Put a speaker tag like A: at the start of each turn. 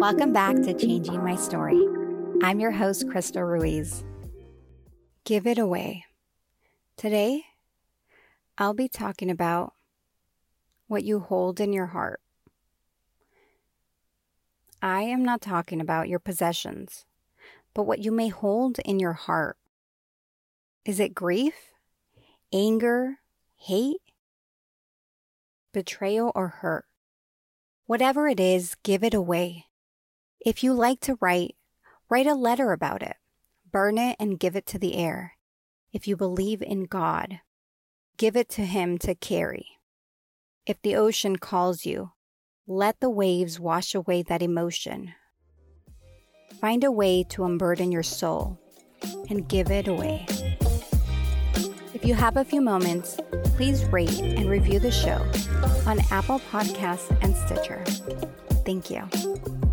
A: Welcome back to Changing My Story. I'm your host, Crystal Ruiz. Give it away. Today, I'll be talking about what you hold in your heart. I am not talking about your possessions, but what you may hold in your heart. Is it grief, anger, hate, betrayal, or hurt? Whatever it is, give it away. If you like to write, write a letter about it. Burn it and give it to the air. If you believe in God, give it to Him to carry. If the ocean calls you, let the waves wash away that emotion. Find a way to unburden your soul and give it away. If you have a few moments, please rate and review the show on Apple Podcasts and Stitcher. Thank you.